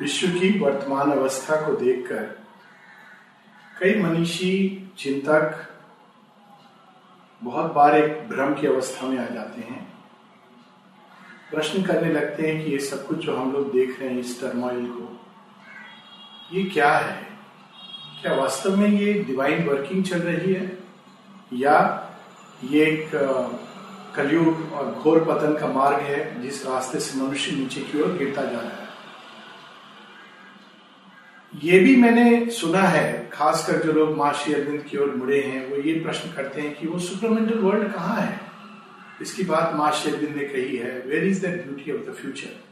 विश्व की वर्तमान अवस्था को देखकर कई मनीषी चिंतक बहुत बार एक भ्रम की अवस्था में आ जाते हैं। प्रश्न करने लगते हैं कि ये सब कुछ जो हम लोग देख रहे हैं इस टर्मोइल को, ये क्या है? क्या वास्तव में ये डिवाइन वर्किंग चल रही है? या ये एक, कलयुग और घोर पतन का मार्ग है जिस रास्ते से मनुष्य नीचे की ओर गिरता जा रहा है? ये भी मैंने सुना है, खासकर जो लोग माँ अरविंद की ओर मुड़े हैं, वो ये प्रश्न करते हैं कि वो सुपरमेंटल वर्ल्ड कहाँ है? इसकी बात माँ अरविंद ने कही है where is that beauty of the future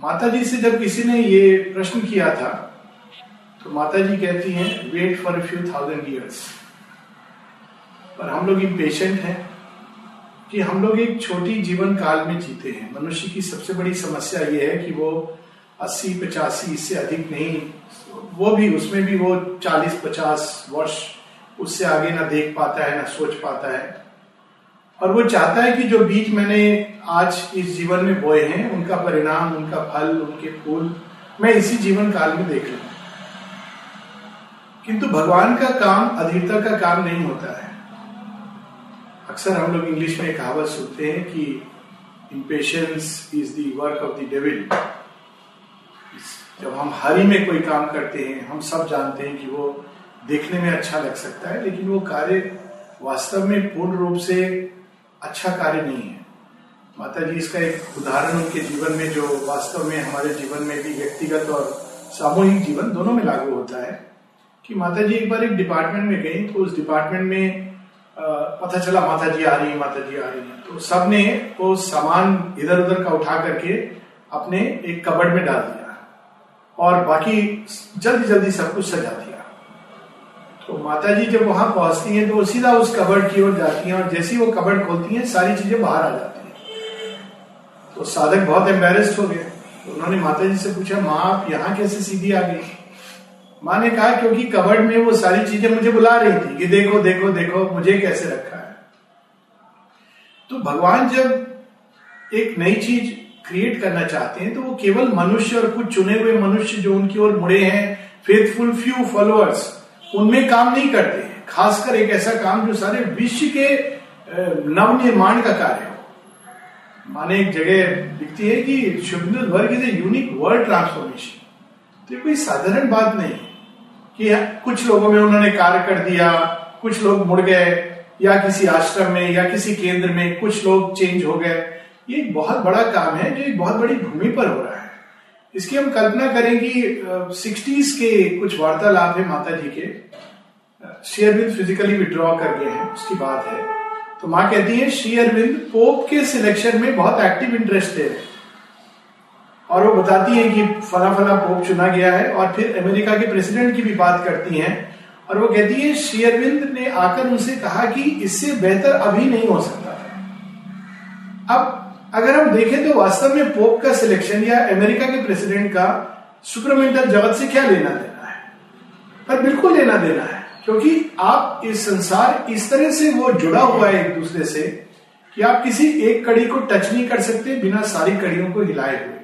माता जी से जब किसी ने ये प्रश्न किया था तो माता जी कहती हैं wait for a few thousand years पर हम लोग इम्पेशेंट हैं कि हम लोग एक छोटी जीवन काल में जीते हैं। मनुष्य की सबसे बड़ी समस्या ये है कि वो अस्सी पचासी इससे अधिक नहीं। वो भी, उसमें भी वो चालीस पचास वर्ष उससे आगे ना देख पाता है, ना सोच पाता है। और वो चाहता है कि जो बीज मैंने आज इस जीवन में बोए हैं, उनका परिणाम, उनका फल, उनके फूल मैं इसी जीवन काल में देख लू। किंतु भगवान का काम, अधीरता का काम नहीं होता है। अक्सर हम लोग इंग्लिश में कहावत सुनते हैं कि impatience is work of the devil जब हम हरी में कोई काम करते हैं, हम सब जानते हैं कि वो देखने में अच्छा लग सकता है, लेकिन वो कार्य वास्तव में पूर्ण रूप से अच्छा कार्य नहीं है। माता जी इसका एक उदाहरण उनके जीवन में जो वास्तव में हमारे जीवन में भी व्यक्तिगत और सामूहिक जीवन दोनों में लागू होता है कि माता जी एक बार एक डिपार्टमेंट में गई तो उस डिपार्टमेंट में पता चला माता जी आ रही है माता जी आ रही है। तो सबने वो सामान इधर उधर का उठा करके अपने एक कबड़ में डाल दिया। और बाकी जल्दी जल्दी सब कुछ सजा दिया। तो माता जी जब वहाँ पहुँचती हैं तो वो सीधा उस कबर्ड की ओर जाती हैं और जैसे ही वो कबर्ड खोलती हैं, सारी चीज़ें बाहर आ जाती हैं। तो साधक बहुत एम्बेरस्ड हो गए। तो उन्होंने माता जी से पूछा, माँ, आप यहाँ कैसे सीधी आ गई? माँ ने कहा, क्योंकि कबर्ड में वो सारी चीज़ें मुझे बुला रही थी। कि देखो देखो देखो, मुझे कैसे रखा है? तो भगवान जब एक नई चीज़ क्रिएट करना चाहते हैं तो वो केवल मनुष्य और कुछ चुने हुए मनुष्य जो उनकी ओर मुड़े हैं फेथफुल फ्यू फॉलोअर्स उनमें काम नहीं करते हैं। खासकर एक ऐसा काम जो सारे विश्व के नव निर्माण का कार्य हो। माने एक जगह दिखती है कि शुभनुल वर्ग is a unique world transformation तो कोई साधारण बात नहीं कि कुछ लोगों में उन्होंने कार्य कर दिया, कुछ लोग मुड़ गए, या किसी आश्रम में, या किसी केंद्र में कुछ लोग चेंज हो गए। ये एक बहुत बड़ा काम है, जो एक बहुत बड़ी भूमि पर हो रहा है। इसकी हम कल्पना करें कि सिक्सटीज के कुछ वार्तालाप है माता जी के श्री अरविंद फिजिकली विड्रॉ कर गए हैं, उसकी बात है। तो माँ कहती है, श्री अरविंद पोप के सिलेक्शन में बहुत एक्टिव इंटरेस्टेड है। और वो बताती है कि फला फला पोप चुना गया है, और फिर अमेरिका के प्रेसिडेंट की भी बात करती हैं। और वो कहती है, श्री अरविंद ने आकर उनसे कहा कि इससे बेहतर अभी नहीं हो सकता अब अगर हम देखें तो वास्तव में पोप का सिलेक्शन या अमेरिका के प्रेसिडेंट का सुपरमेंटल जगत से क्या लेना देना है? पर बिल्कुल लेना देना है, क्योंकि आप इस संसार इस तरह से वो जुड़ा हुआ है एक दूसरे से कि आप किसी एक कड़ी को टच नहीं कर सकते बिना सारी कड़ियों को हिलाए हुए।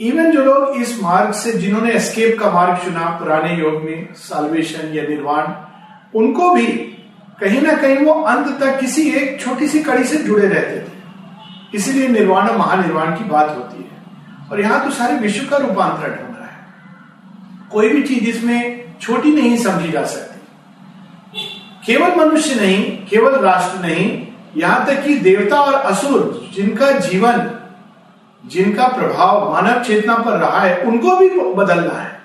इवन जो लोग इस मार्ग से जिन्होंने एस्केप का मार्ग चुना पुराने योग में साल्वेशन या निर्वाण, उनको भी कहीं ना कहीं वो अंत तक किसी एक छोटी सी कड़ी से जुड़े रहते थे। इसीलिए निर्वाण और महानिर्वाण की बात होती है। और यहाँ तो सारे विश्व का रूपांतरण हो रहा है। कोई भी चीज़ इसमें छोटी नहीं समझी जा सकती। केवल मनुष्य नहीं, केवल राष्ट्र नहीं, यहाँ तक कि देवता और असुर, जिनका जीवन, जिनका प्रभाव मानव चेतना पर रहा है, उनको भी बदलना है।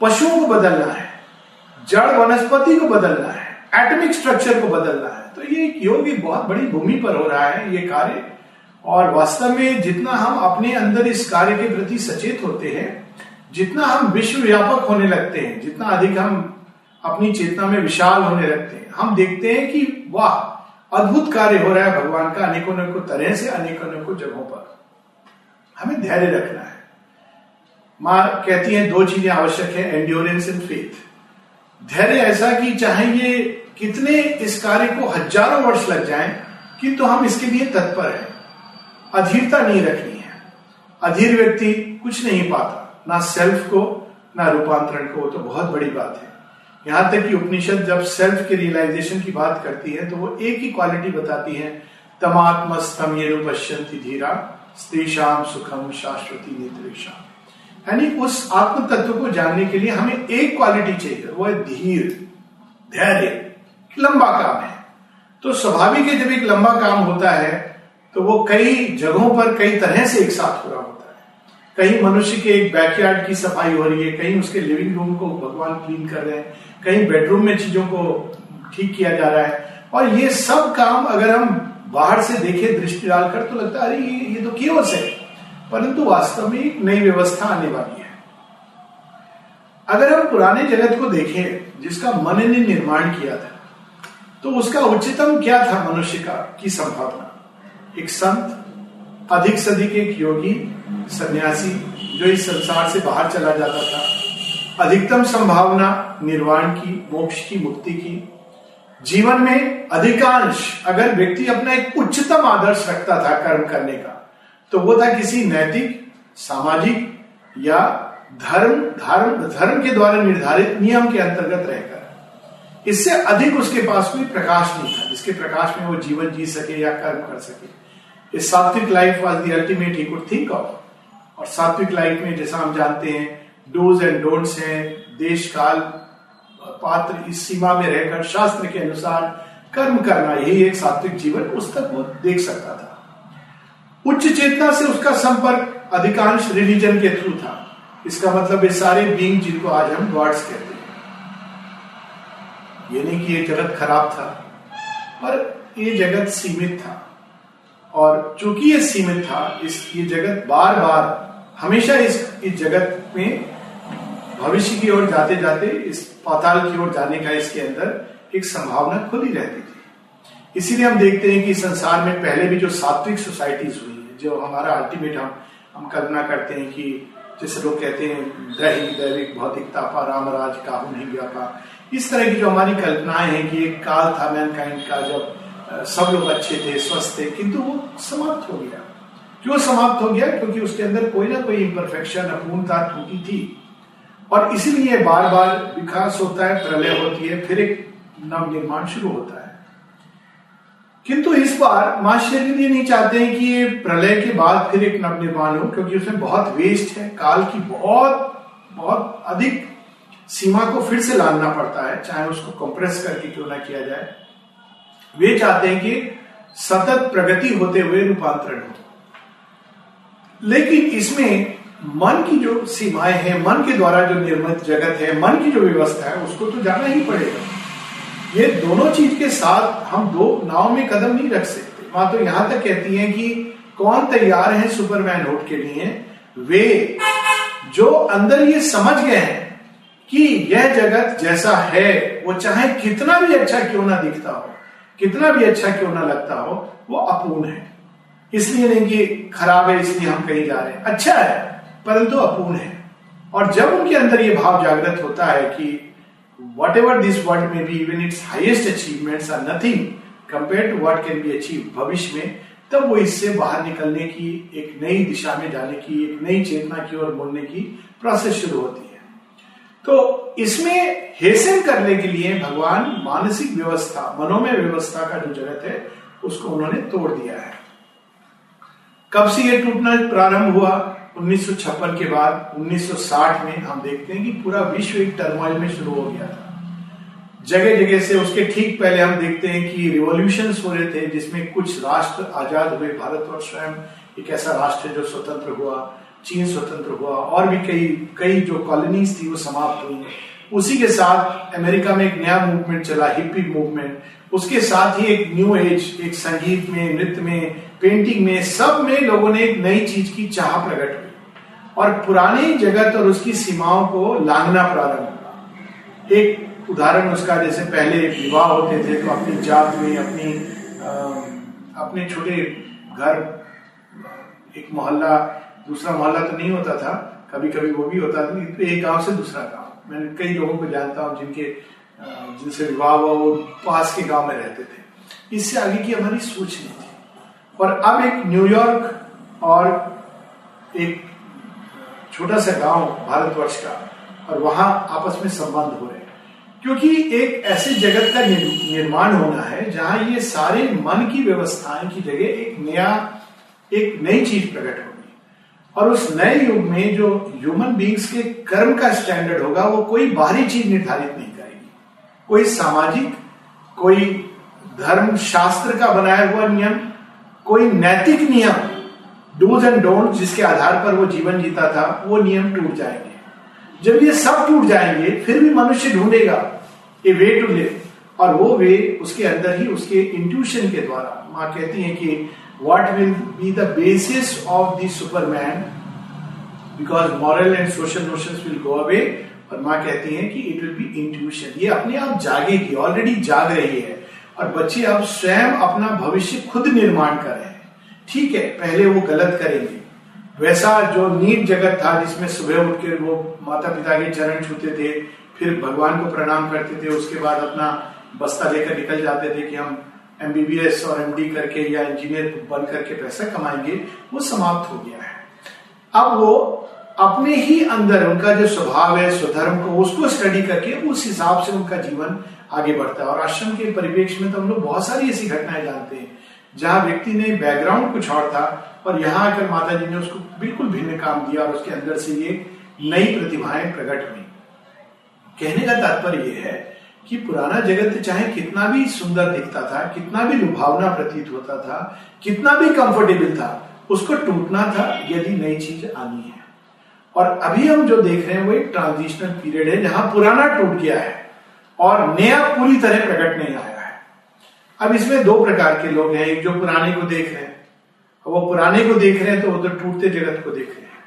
पशुओं को बदलना है। जड़ वनस्पति को बदलना है। एटमिक स्ट्रक्चर को बदलना है। तो ये योग बहुत बड़ी भूमि पर हो रहा है, ये कार्य। और वास्तव में जितना हम अपने अंदर इस कार्य के प्रति सचेत होते हैं, जितना हम विश्व व्यापक होने लगते हैं, जितना अधिक हम अपनी चेतना में विशाल होने लगते हैं, हम देखते हैं कि वाह, अद्भुत कार्य हो रहा है भगवान का अनेकों अनेकों तरह से, अनेकों अनेकों जगहों पर। हमें धैर्य रखना है। माँ कहती है, दो चीज़ें आवश्यक है एंड्योरेंस एंड फेथ धैर्य ऐसा कि चाहे ये कितने इस कार्य को हज़ारों वर्ष लग जाएँ, किंतु तो हम इसके लिए तत्पर हैं। अधीरता नहीं रखनी है। अधीर व्यक्ति कुछ नहीं पाता। ना सेल्फ को, ना रूपांतरण को। तो बहुत बड़ी बात है। यहाँ तक कि उपनिषद जब सेल्फ के रियलाइजेशन की बात करती है तो वो एक ही क्वालिटी बताती है। तमात्मस्तम ये पश्यंती धीरा स्त्रीशाम सुखम शाश्वती नेत्रेशा यानी उस आत्म तत्व को जानने के लिए हमें एक क्वालिटी चाहिए। वो है धीर, धैर्य लंबा काम है। तो स्वाभाविक है, जब एक लंबा काम होता है तो वो कई जगहों पर कई तरह से एक साथ पूरा होता है। कहीं मनुष्य के एक बैकयार्ड की सफ़ाई हो रही है, कहीं उसके लिविंग रूम को भगवान क्लीन कर रहे हैं, कहीं बेडरूम में चीज़ों को ठीक किया जा रहा है। और ये सब काम अगर हम बाहर से देखे, दृष्टि डालकर तो लगता है, अरे ये तो केवस है। परंतु वास्तव में एक नई व्यवस्था आने वाली है। अगर हम पुराने जगत को देखें, जिसका मन ने निर्माण किया था तो उसका उच्चतम क्या था मनुष्य का, की संभावना? एक संत, अधिक से अधिक एक योगी, सन्यासी, जो इस संसार से बाहर चला जाता था। अधिकतम संभावना, निर्वाण की, मोक्ष की, मुक्ति की। जीवन में अधिकांश, अगर व्यक्ति अपना एक उच्चतम आदर्श रखता था कर्म करने का तो वो था किसी नैतिक, सामाजिक या धर्म धर्म धर्म के द्वारा निर्धारित नियम के अंतर्गत रहकर। इससे अधिक उसके पास कोई प्रकाश नहीं था, जिसके प्रकाश में वो जीवन जी सके या कर्म कर सके। इस सात्विक life was the ultimate he could think of और सात्विक लाइफ में जैसा हम जानते हैं डोज एंड डोंट्स हैं, देश, काल, पात्र इस सीमा में रहकर शास्त्र के अनुसार कर्म करना, यही एक सात्विक जीवन उस तक वो देख सकता था। उच्च चेतना से उसका संपर्क अधिकांश रिलीजन के थ्रू था। इसका मतलब ये सारे बींग जिनको आज हम गॉड्स कहते हैं। ये नहीं कि ये जगत खराब था, पर ये जगत सीमित था। और चूँकि ये सीमित था, इस, ये जगत बार बार हमेशा इस इस जगत में भविष्य की ओर जाते जाते इस पाताल की ओर जाने का इसके अंदर एक संभावना खुली रहती थी। इसीलिए हम देखते हैं कि संसार में पहले भी जो सात्विक सोसाइटीज हुई है, जो हमारा अल्टीमेट हम हम कल्पना करते हैं कि जैसे लोग कहते हैं, दैहिक, दैविक भौतिक तापा रामराज काहू नहीं व्यापा। इस तरह की जो हमारी कल्पनाएँ हैं कि एक काल था मैनकाइंड का जब सब लोग अच्छे थे, स्वस्थ थे, किंतु वो समाप्त हो गया। क्यों समाप्त हो गया? क्योंकि उसके अंदर कोई ना कोई इम्परफेक्शन अपूर्णता त्रुटि थी। और इसीलिए बार बार विकास होता है, प्रलय होती है, फिर एक नव निर्माण शुरू होता है। किंतु इस बार माँ शरीर नहीं चाहते हैं कि ये प्रलय के बाद फिर एक नव निर्माण हो, क्योंकि उसमें बहुत वेस्ट है, काल की बहुत बहुत अधिक सीमा को फिर से लाना पड़ता है, चाहे उसको कंप्रेस करके क्यों ना किया जाए। वे चाहते हैं कि सतत प्रगति होते हुए रूपांतरण हो। लेकिन इसमें मन की जो सीमाएँ हैं, मन के द्वारा जो निर्मित जगत है, मन की जो व्यवस्था है, उसको तो जाना ही पड़ेगा। ये दोनों चीज़ के साथ हम दो नाव में कदम नहीं रख सकते। माँ तो यहाँ तक कहती है कि कौन तैयार है सुपरमैन होट के लिए? वे जो अंदर ये समझ गए हैं कि यह जगत जैसा है, वो चाहे कितना भी अच्छा क्यों ना दिखता हो कितना भी अच्छा क्यों ना लगता हो, वो अपूर्ण है। इसलिए नहीं कि खराब है, इसलिए हम कहीं जा रहे हैं। अच्छा है, परंतु अपूर्ण है। और जब उनके अंदर ये भाव जागृत होता है कि वट एवर दिस वर्ल्ड में be even its highest achievements are nothing compare to what can be achieve भविष्य में, तब वो इससे बाहर निकलने की, एक नई दिशा में जाने की, एक नई चेतना की ओर मुड़ने की प्रोसेस शुरू होती है। तो इसमें हेसन करने के लिए भगवान मानसिक व्यवस्था, मनोमय व्यवस्था का जो जगत है, उसको उन्होंने तोड़ दिया है। कब से यह टूटना प्रारंभ हुआ? 1956 के बाद 1960 में हम देखते हैं कि पूरा विश्व एक टर्मोइल में शुरू हो गया था। जगह जगह से उसके ठीक पहले हम देखते हैं कि रिवॉल्यूशन हो रहे थे, जिसमें कुछ राष्ट्र आज़ाद हुए, भारत और स्वयं एक ऐसा राष्ट्र जो स्वतंत्र हुआ। चीन स्वतंत्र हुआ। और भी कई कई जो कॉलोनीज थी वो समाप्त हुई। उसी के साथ अमेरिका में एक नया मूवमेंट चला हिप्पी मूवमेंट उसके साथ ही एक न्यू एज एक संगीत में नृत्य में पेंटिंग में सब में लोगों ने एक नई चीज़ की चाह प्रकट हुई। और पुरानी जगत और उसकी सीमाओं को लांघना प्रारंभ हुआ। एक उदाहरण उसका जैसे पहले विवाह होते थे तो अपनी जात में अपनी आ, अपने छोटे घर एक मोहल्ला दूसरा मोहल्ला तो नहीं होता था कभी कभी वो भी होता था तो एक गाँव से दूसरा गाँव। मैंने कई लोगों को जानता हूँ जिनके जिनसे विवाह हुआ वो पास के गाँव में रहते थे। इससे आगे की हमारी सोच नहीं थी। और अब एक न्यूयॉर्क और एक छोटा सा गाँव भारतवर्ष का, और वहाँ आपस में संबंध हो रहे हैं। क्योंकि एक ऐसे जगत का निर्माण होना है, जहाँ ये सारे मन की व्यवस्थाएँ की जगह एक नया, एक नई चीज़ प्रकट होगी और उस नए युग में जो ह्यूमन बींग्स के कर्म का स्टैंडर्ड होगा, वो कोई बाहरी चीज़ निर्धारित नहीं करेगी। कोई सामाजिक, कोई धर्म शास्त्र का बनाया हुआ नियम, कोई नैतिक नियम डूज एंड डोंट जिसके आधार पर वो जीवन जीता था, वो नियम टूट जाएँगे। जब ये सब टूट जाएँगे, फिर भी मनुष्य ढूंढेगा ए वे टू लिव और वो वे उसके अंदर ही, उसके इंट्यूशन के द्वारा। माँ कहती है कि what will be the basis of the superman? Because moral and social notions will go away. और माँ कहती हैं कि इट विल बी इंट्यूशन ये अपने आप जागेगी ऑलरेडी जाग रही है। और बच्चे अब स्वयं अपना भविष्य खुद निर्माण कर रहे हैं। ठीक है, पहले वो गलत करेंगे। वैसा जो नीट जगत था जिसमें सुबह उठ के वो माता पिता के चरण छूते थे, फिर भगवान को प्रणाम करते थे, उसके बाद अपना बस्ता लेकर निकल जाते थे कि हम एमबीबीएस और एमडी करके या इंजीनियर बन करके पैसा कमाएँगे, वो समाप्त हो गया है। अब वो अपने ही अंदर उनका जो स्वभाव है, स्वधर्म को, उसको स्टडी करके उस हिसाब से उनका जीवन आगे बढ़ता है। और आश्रम के परिवेश में तो हम लोग बहुत सारी ऐसी घटनाएँ जानते हैं, जहाँ व्यक्ति ने बैकग्राउंड कुछ और था और यहाँ आकर माता जी ने उसको बिल्कुल भिन्न काम दिया और उसके अंदर से ये नई प्रतिभाएँ प्रकट हुई। कहने का तात्पर्य यह है कि पुराना जगत चाहे कितना भी सुंदर दिखता था, कितना भी लुभावना प्रतीत होता था, कितना भी कंफर्टेबल था, उसको टूटना था यदि नई चीज़ आनी है। और अभी हम जो देख रहे हैं वो एक ट्रांजिशनल पीरियड है जहाँ पुराना टूट गया है और नया पूरी तरह प्रकट नहीं आया है। अब इसमें दो प्रकार के लोग हैं, एक जो पुराने को देख रहे हैं। वो पुराने को देख रहे हैं तो उधर टूटते जगत को देख रहे हैं।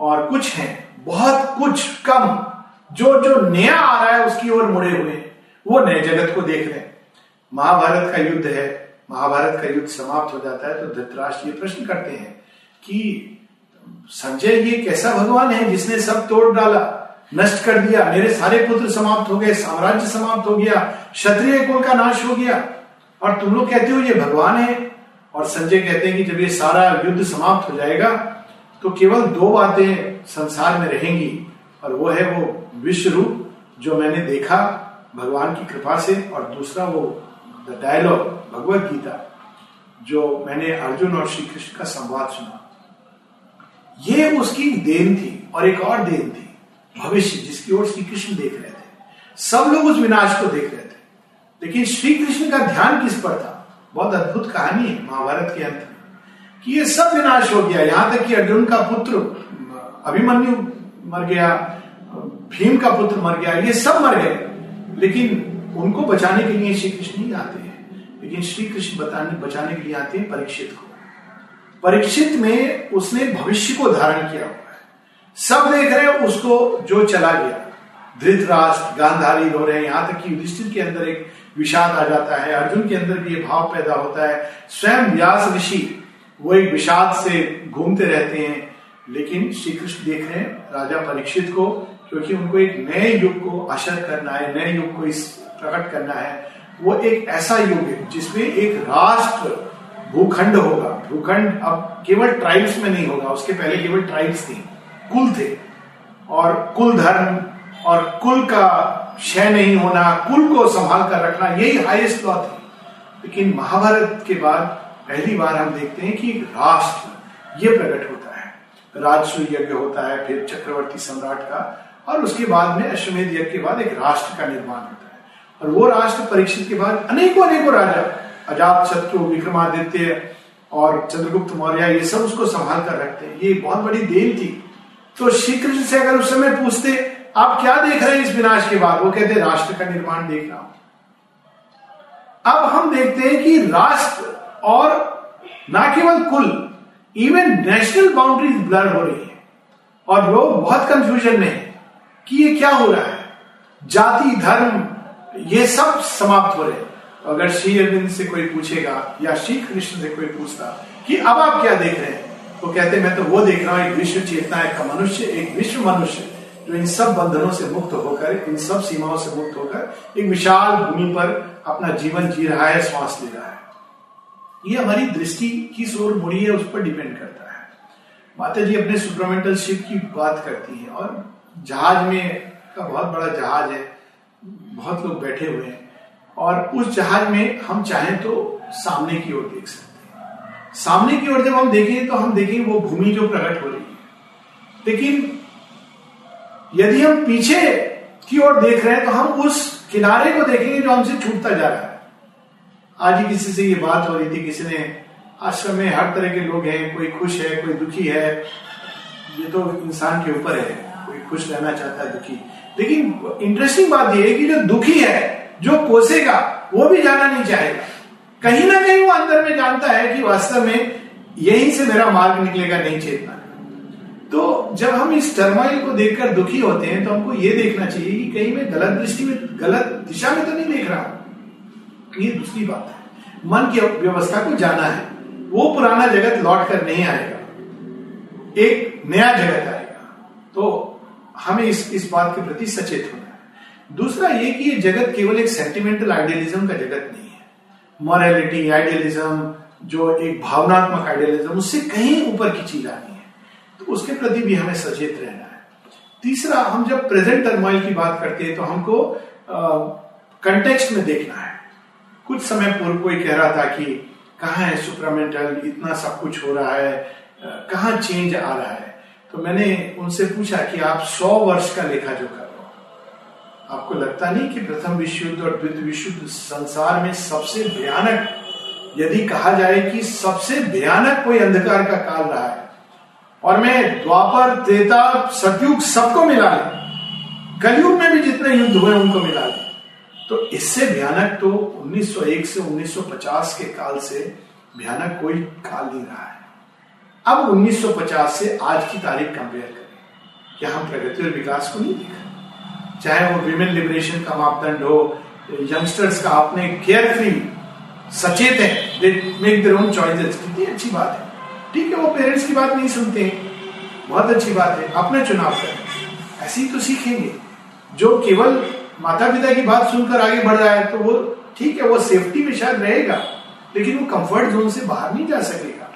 और कुछ हैं, बहुत कुछ कम जो जो नया आ रहा है, उसकी ओर मुड़े हुए वो नए जगत को देख रहे हैं। महाभारत का युद्ध है, महाभारत का युद्ध समाप्त हो जाता है तो धृतराष्ट्र ये प्रश्न करते हैं कि संजय, ये कैसा भगवान है जिसने सब तोड़ डाला, नष्ट कर दिया, मेरे सारे पुत्र समाप्त हो गए, साम्राज्य समाप्त हो गया, क्षत्रिय कुल का नाश हो गया। और तुम लोग कहते हो ये भगवान है? और संजय कहते हैं कि जब ये सारा युद्ध समाप्त हो जाएगा तो केवल दो बातें संसार में रहेंगी और वो है वो विश्व रूप जो मैंने देखा भगवान की कृपा से, और दूसरा वो द डायलॉग भगवत गीता, जो मैंने अर्जुन और श्री कृष्ण का संवाद सुना। ये उसकी देन थी और एक और देन थी, भविष्य, जिसकी ओर श्री कृष्ण देख रहे थे। सब लोग उस विनाश को देख रहे थे। लेकिन श्री कृष्ण का ध्यान किस पर था? बहुत अद्भुत कहानी है महाभारत के अंत में, कि ये सब विनाश हो गया। यहाँ तक कि अर्जुन का पुत्र, अभिमन्यु मर गया, भीम का पुत्र मर गया, ये सब मर गए। लेकिन उनको बचाने के लिए श्री कृष्ण नहीं आते हैं। लेकिन श्री कृष्ण बताने, बचाने के लिए आते हैं परीक्षित को। परीक्षित में उसने भविष्य को धारण किया हुआ है। सब देख रहे हैं, उसको जो चला गया। धृतराष्ट्र, गांधारी रो रहे हैं। यहाँ तक कि युधिष्ठिर के अंदर एक विषाद आ जाता है। अर्जुन के अंदर भी ये भाव पैदा होता है। स्वयं व्यास ऋषि, वो एक विषाद से घूमते रहते हैं। लेकिन श्री कृष्ण देख रहे हैं, राजा परीक्षित को, क्योंकि उनको एक नए युग को अशर करना है, नए युग को इस प्रकट करना है। वो एक ऐसा युग है, जिसमें एक राष्ट्र भूखंड होगा। भूखंड अब केवल ट्राइब्स में नहीं होगा, उसके पहले केवल ट्राइब्स थी। कुल थे। और कुल धर्म और कुल का क्षय नहीं होना, कुल को संभाल कर रखना, यही हाईएस्ट लॉ थी। लेकिन महाभारत के बाद पहली बार हम देखते हैं कि राष्ट्र ये प्रकट होता राजस्व यज्ञ होता है, फिर चक्रवर्ती सम्राट का, और उसके बाद में अश्वमेध यज्ञ के बाद एक राष्ट्र का निर्माण होता है। और वो राष्ट्र परीक्षित के बाद अनेकों अनेकों राजा, अजात शत्रु, विक्रमादित्य और चंद्रगुप्त मौर्य, ये सब उसको संभाल कर रखते हैं। ये बहुत बड़ी देन थी। तो श्री कृष्ण से अगर उस समय पूछते, आप क्या देख रहे हैं इस विनाश के बाद? वो कहते, राष्ट्र का निर्माण देख रहा हूँ। अब हम देखते हैं कि राष्ट्र और ना केवल कुल इवन नेशनल बाउंड्रीज ब्लर हो रही है। और लोग बहुत कंफ्यूजन में है कि ये क्या हो रहा है। जाति, धर्म, ये सब समाप्त हो रहे तो अगर श्री अरविंद से कोई पूछेगा या श्री कृष्ण से कोई पूछता कि अब आप क्या देख रहे हैं? तो कहते, मैं तो वो देख रहा हूँ, एक विश्व चेतना, एक मनुष्य, एक विश्व मनुष्य, जो इन सब बंधनों से मुक्त होकर, इन सब सीमाओं से मुक्त होकर, एक विशाल भूमि पर अपना जीवन जी रहा है, श्वास ले रहा है। ये हमारी दृष्टि किस ओर मुड़ी है, उस पर डिपेंड करता है। माता जी अपने सुपरमेंटल शिप की बात करती है और जहाज़ में का बहुत बड़ा जहाज़ है, बहुत लोग बैठे हुए हैं और उस जहाज़ में हम चाहें तो सामने की ओर देख सकते हैं। सामने की ओर जब हम देखें तो हम देखें वो भूमि जो प्रकट हो रही है। लेकिन यदि हम पीछे की ओर देख रहे हैं तो हम उस किनारे को देखेंगे जो हमसे छूटता जा रहा है। आज ही किसी से ये बात हो रही थी, किसी ने आश्रम में हर तरह के लोग हैं, कोई खुश है, कोई दुखी है, ये तो इंसान के ऊपर है, कोई खुश रहना चाहता है, दुखी। लेकिन इंटरेस्टिंग बात यह है कि जो दुखी है, जो कोसेगा, वो भी जाना नहीं चाहेगा। कहीं ना कहीं वो अंदर में जानता है कि वास्तव में यहीं से मेरा मार्ग निकलेगा, नहीं चेतना। तो जब हम इस टर्माइल को देखकर दुखी होते हैं तो हमको ये देखना चाहिए कि कहीं मैं गलत दृष्टि में, गलत दिशा में तो नहीं देख रहा हूँ। ये दूसरी बात है। मन की व्यवस्था को जाना है। वो पुराना जगत लौट कर नहीं आएगा। एक नया जगत आएगा। तो हमें इस इस बात के प्रति सचेत होना है। दूसरा ये कि ये जगत केवल एक सेंटिमेंटल आइडियलिज्म का जगत नहीं है। मॉरलिटी आइडियलिज्म जो एक भावनात्मक आइडियलिज्म उससे कहीं ऊपर की चीज़ आनी है। तो उसके प्रति भी हमें सचेत रहना है। तीसरा, हम जब प्रेजेंट टर्मोइल की बात करते हैं तो हमको कंटेक्स्ट में देखना है। कुछ समय पूर्व कोई कह रहा था कि कहा है सुपरामेंटल? इतना सब कुछ हो रहा है। कहा चेंज आ रहा है? तो मैंने उनसे पूछा कि आप सौ वर्ष का लेखा जो कर रहे आपको लगता नहीं कि प्रथम विश्व युद्ध और द्वितीय विश्व युद्ध संसार में सबसे भयानक, यदि कहा जाए कि सबसे भयानक कोई अंधकार का काल रहा है? और मैं द्वापर, त्रेता, सतयुग सबको मिला कलयुग में भी जितने युद्ध हुए, उनको मिला ले। तो इससे भयानक तो 1901 से 1950 के काल से भयानक कोई काल नहीं रहा है। अब 1950 से आज की तारीख कंपेयर करें क्या हम प्रगति और विकास को नहीं देखा। चाहे वो विमेन लिबरेशन का मापदंड हो यंगस्टर्स का अपने केयर फ्री सचेत है मेक देयर ओन चॉइसेस कितनी अच्छी बात है। ठीक है, वो पेरेंट्स की बात नहीं सुनते बहुत अच्छी बात है, अपने चुनाव करें। ऐसे ही तो सीखेंगे। जो केवल माता पिता की बात सुनकर आगे बढ़ रहा है तो वो ठीक है, वो सेफ्टी में शायद रहेगा, लेकिन वो कंफर्ट जोन से बाहर नहीं जा सकेगा।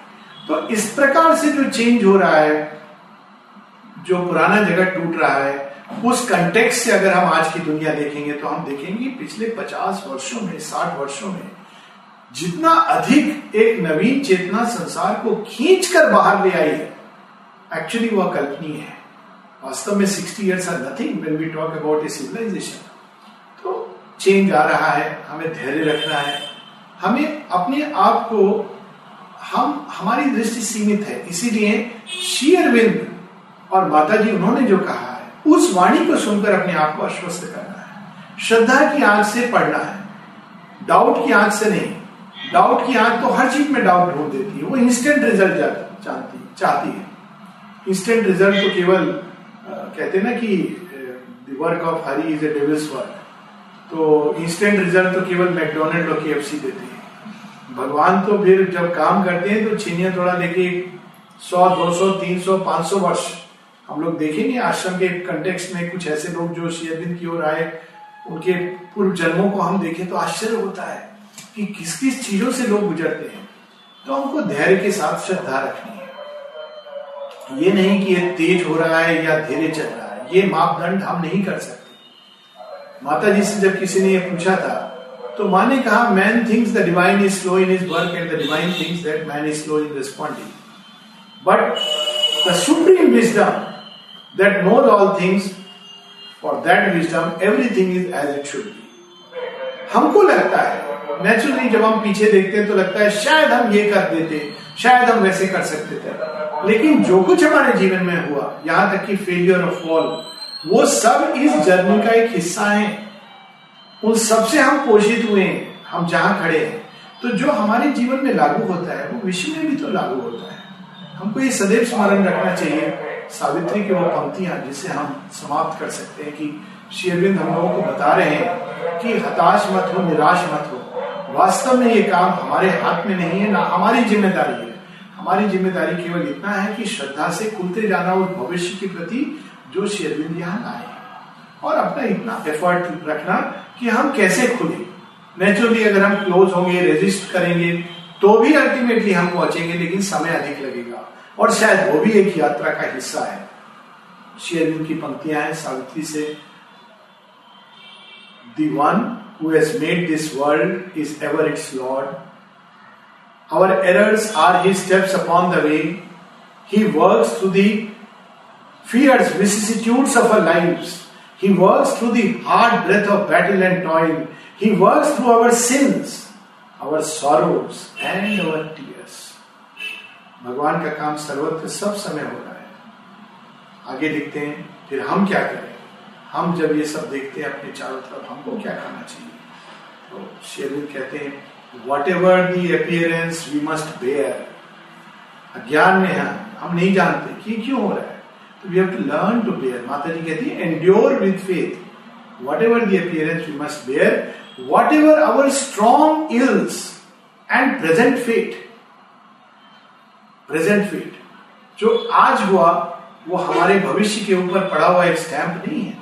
तो इस प्रकार से जो चेंज हो रहा है, जो पुराना जगह टूट रहा है, उस कंटेक्स से अगर हम आज की दुनिया देखेंगे तो हम देखेंगे पिछले पचास वर्षों में, साठ वर्षों में, जितना अधिक एक नवीन चेतना संसार को खींच कर बाहर ले आई है एक्चुअली वह कल्पनीय है। वास्तव में sixty years are nothing when we talk about a civilization change आ रहा है, हमें धैर्य रखना है। हमें अपने आप को, हम, हमारी दृष्टि सीमित है, इसीलिए शेयरविंद और माता जी उन्होंने जो कहा है, उस वाणी को सुनकर अपने आप को आश्वस्त करना है। श्रद्धा की आँख से पढ़ना है। डाउट की आँख से नहीं डाउट की आँख तो हर चीज़ में डाउट ढूंढ देती है, वो इंस्टेंट रिज़ल्ट चाहती चाहती है। इंस्टेंट रिज़ल्ट तो केवल कहते ना कि work of hurry is a devil's work तो इंस्टेंट रिज़ल्ट तो केवल मैकडोनल्ड और के देते हैं। भगवान तो फिर जब काम करते हैं तो छीनिया थोड़ा देखिए सौ, दो सौ, तीन सौ, पाँच सौ वर्ष हम लोग देखेंगे आश्रम के कंटेक्स्ट में कुछ ऐसे लोग जो शेयरबिंद की ओर आए, उनके पूर्व जन्मों को हम देखें तो आश्चर्य होता है कि किस किस चीज़ों से लोग गुजरते हैं। तो हमको धैर्य के साथ श्रद्धा रखनी है। ये नहीं कि ये तेज हो रहा है या धीरे चल रहा है, ये मापदंड हम नहीं कर सकते। माता जी से जब किसी ने ये पूछा था तो माँ ने कहा man thinks the divine is slow in is work and the divine thinks that man is slow in responding but the supreme wisdom that knows all things for that wisdom everything is as it should be हमको लगता है naturally जब हम पीछे देखते हैं तो लगता है शायद हम ये कर देते, शायद हम वैसे कर सकते थे। लेकिन जो कुछ हमारे जीवन में हुआ, यहाँ तक कि फेलियर ऑफ़ फॉल वो सब इस जर्नी का एक हिस्सा है। उन सबसे हम पोषित हुए हैं, हम जहाँ खड़े हैं। तो जो हमारे जीवन में लागू होता है, वो विश्व में भी तो लागू होता है। हमको ये सदैव स्मरण रखना चाहिए, सावित्री की वो पंक्तियाँ जिसे हम समाप्त कर सकते हैं कि शेरविंद हम लोगों को बता रहे हैं कि हताश मत हो, निराश मत हो। वास्तव में ये काम हमारे हाथ में नहीं है, ना हमारी ज़िम्मेदारी है। हमारी ज़िम्मेदारी केवल इतना है कि श्रद्धा से खुलते जाना उस भविष्य के प्रति जो शेरविंद यहाँ लाए और अपना इतना एफर्ट रखना कि हम कैसे खुले। नेचुरली अगर हम क्लोज होंगे रेजिस्ट करेंगे तो भी अल्टीमेटली हम पहुँचेंगे, लेकिन समय अधिक लगेगा। और शायद वो भी एक यात्रा का हिस्सा है। शेरविंद की पंक्तियाँ हैं, सावित्री से who has made this world is ever its lord our errors are his steps upon the way he works through the fears, vicissitudes of our lives. He works through the hard breath of battle and toil. He works through our sins, our sorrows, and our tears. भगवान का काम सर्वत्र सब समय हो रहा है आगे लिखते हैं फिर हम क्या करें हम जब ये सब देखते हैं अपने चारों तरफ़ हमको क्या करना चाहिए तो शेरविंद कहते हैं whatever the appearance we must bear अज्ञान में है हम नहीं जानते कि क्यों हो रहा है तो we have to learn to bear माता जी कहती है faith whatever the appearance we must bear whatever our strong ills and present fate present fate जो आज हुआ, वो हमारे भविष्य के ऊपर पड़ा हुआ एक स्टैंप नहीं है।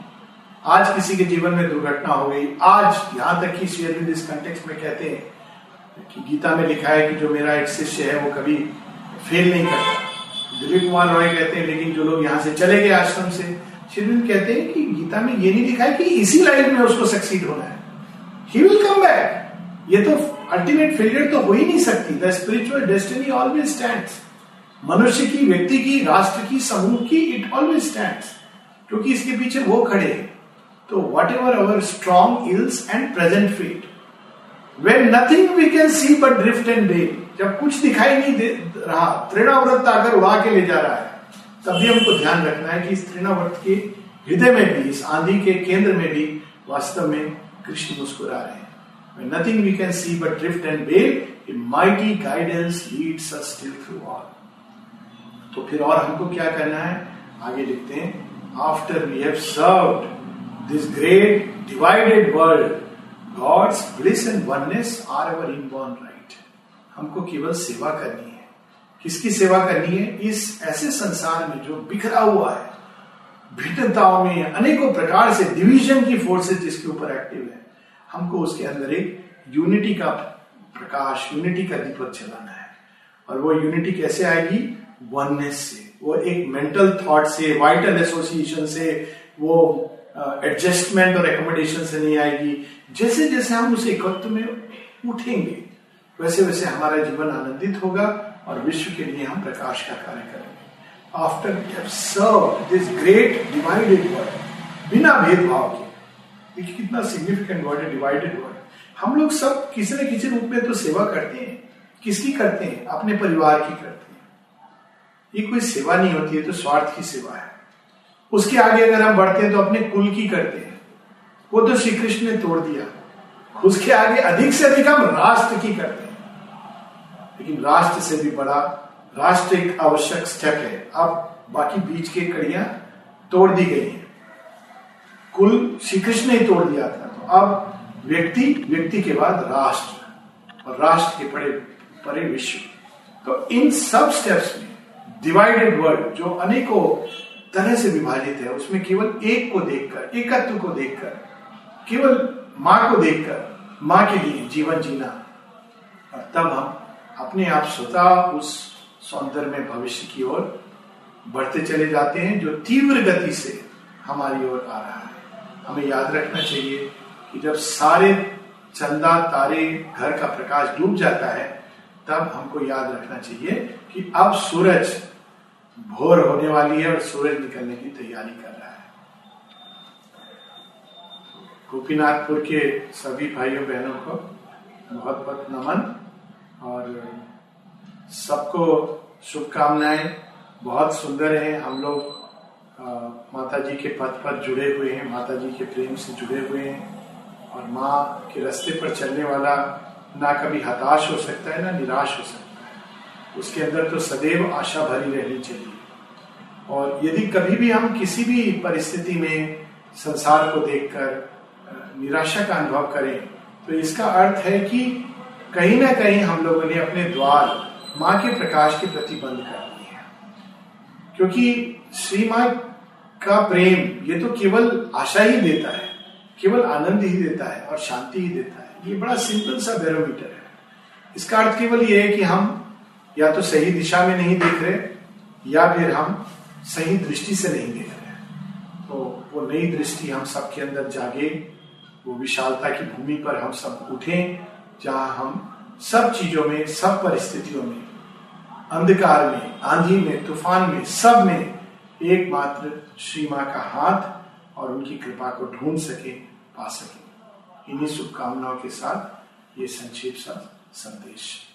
आज किसी के जीवन में दुर्घटना हो गई। आज यहाँ तक कि शेयर इस कंटेक्स में कहते हैं कि गीता में लिखा है कि जो मेरा एक शिष्य है, वो कभी फेल नहीं करता। दिलीप कुमार रॉय कहते हैं, लेकिन जो लोग यहाँ से चले गए आश्रम से शेरविंद कहते हैं कि गीता में ये नहीं लिखा है कि इसी लाइफ में उसको सक्सीड होना है। ही विल कम बैक ये तो अल्टीमेट फेलियर तो हो ही नहीं सकती। The spiritual destiny always stand मनुष्य की, व्यक्ति की, राष्ट्र की, समूह की इट ऑलवेज स्टैंड क्योंकि इसके पीछे वो खड़े हैं। तो whatever our strong ills and present fate when nothing we can see but drift and bale जब कुछ दिखाई नहीं दे रहा, तृणाव्रत अगर उड़ा के ले जा रहा है, तब भी हमको ध्यान रखना है कि इस तृणाव्रत के हृदय में भी, इस आंधी के केंद्र में भी वास्तव में कृष्ण मुस्कुरा रहे हैं। Nothing we can see but drift and bale a mighty guidance leads us still through all तो फिर और हमको क्या करना है? आगे लिखते हैं। After we have served this great divided world God's bliss and oneness are ever inborn right हमको केवल सेवा करनी है। किसकी सेवा करनी है? इस ऐसे संसार में जो बिखरा हुआ है। भिन्नताओं में अनेकों प्रकार से डिवीज़न की फोर्सेस जिसके ऊपर एक्टिव है, हमको उसके अंदर एक यूनिटी का प्रकाश यूनिटी का दीपक चलाना है। और वो यूनिटी कैसे आएगी? वननेस से। वो एक मेंटल थॉट से वाइटल एसोसिएशन से, वो एडजस्टमेंट और एकोमोडेशन से नहीं आएगी। जैसे जैसे हम उस एकत्व में उठेंगे वैसे वैसे हमारा जीवन आनंदित होगा और विश्व के लिए हम प्रकाश का कार्य करेंगे। After serve this great divided world बिना भेदभाव के, देखिए कितना सिग्निफिकेंट वर्ड है डिवाइडेड वर्ड हम लोग सब किसी न किसी रूप में तो सेवा करते हैं। किसकी करते हैं? अपने परिवार की करते हैं। ये कोई सेवा नहीं होती है तो स्वार्थ की सेवा है। उसके आगे अगर हम बढ़ते हैं तो अपने कुल की करते हैं। वो तो श्री कृष्ण ने तोड़ दिया। उसके आगे अधिक से अधिक हम राष्ट्र की करते हैं। लेकिन राष्ट्र से भी बड़ा, राष्ट्र एक आवश्यक स्टेप है। अब बाकी बीच के कड़ियाँ तोड़ दी गई हैं। कुल श्री कृष्ण ने तोड़ दिया था। तो अब व्यक्ति व्यक्ति के बाद राष्ट्र और राष्ट्र के पड़े परे विश्व। तो इन सब स्टेप्स में डिवाइडेड वर्ल्ड जो अनेकों तरह से विभाजित है, उसमें केवल एक को देखकर, एकत्व को देखकर, केवल माँ को देखकर, माँ के लिए जीवन जीना। और तब हम अपने आप स्वतः उस सौंदर्य में भविष्य की ओर बढ़ते चले जाते हैं, जो तीव्र गति से हमारी ओर आ रहा है। हमें याद रखना चाहिए कि जब सारे चंदा, तारे, घर का प्रकाश डूब जाता है, तब हमको याद रखना चाहिए कि अब सूरज भोर होने वाली है और सूरज निकलने की तैयारी कर रहा है। गोपीनाथपुर के सभी भाइयों, बहनों को बहुत बहुत नमन। और सबको शुभकामनाएँ। बहुत सुंदर है हम लोग। माता जी के पथ पर जुड़े हुए हैं माता जी के प्रेम से जुड़े हुए हैं। और माँ के रास्ते पर चलने वाला ना कभी हताश हो सकता है, ना निराश हो सकता है। उसके अंदर तो सदैव आशा भरी रहनी चाहिए। और यदि कभी भी हम किसी भी परिस्थिति में संसार को देखकर निराशा का अनुभव करें तो इसका अर्थ है कि कहीं ना कहीं हम लोगों ने अपने द्वार माँ के प्रकाश के प्रति बंद कर दिए हैं। क्योंकि श्री माँ का प्रेम ये तो केवल आशा ही देता है, केवल आनंद ही देता है और शांति ही देता है। ये बड़ा सिंपल सा बैरोमीटर है। इसका अर्थ केवल ये है कि हम या तो सही दिशा में नहीं देख रहे, या फिर हम सही दृष्टि से नहीं देख रहे। तो वो नई दृष्टि हम सबके अंदर जागे, वो विशालता की भूमि पर हम सब उठे जहाँ हम सब चीज़ों में, सब परिस्थितियों में, अंधकार में, आंधी में, तूफ़ान में, सब में एकमात्र श्री माँ का हाथ और उनकी कृपा को ढूंढ सके, पा सके। इन्हीं शुभकामनाओं के साथ ये संक्षेप सा संदेश।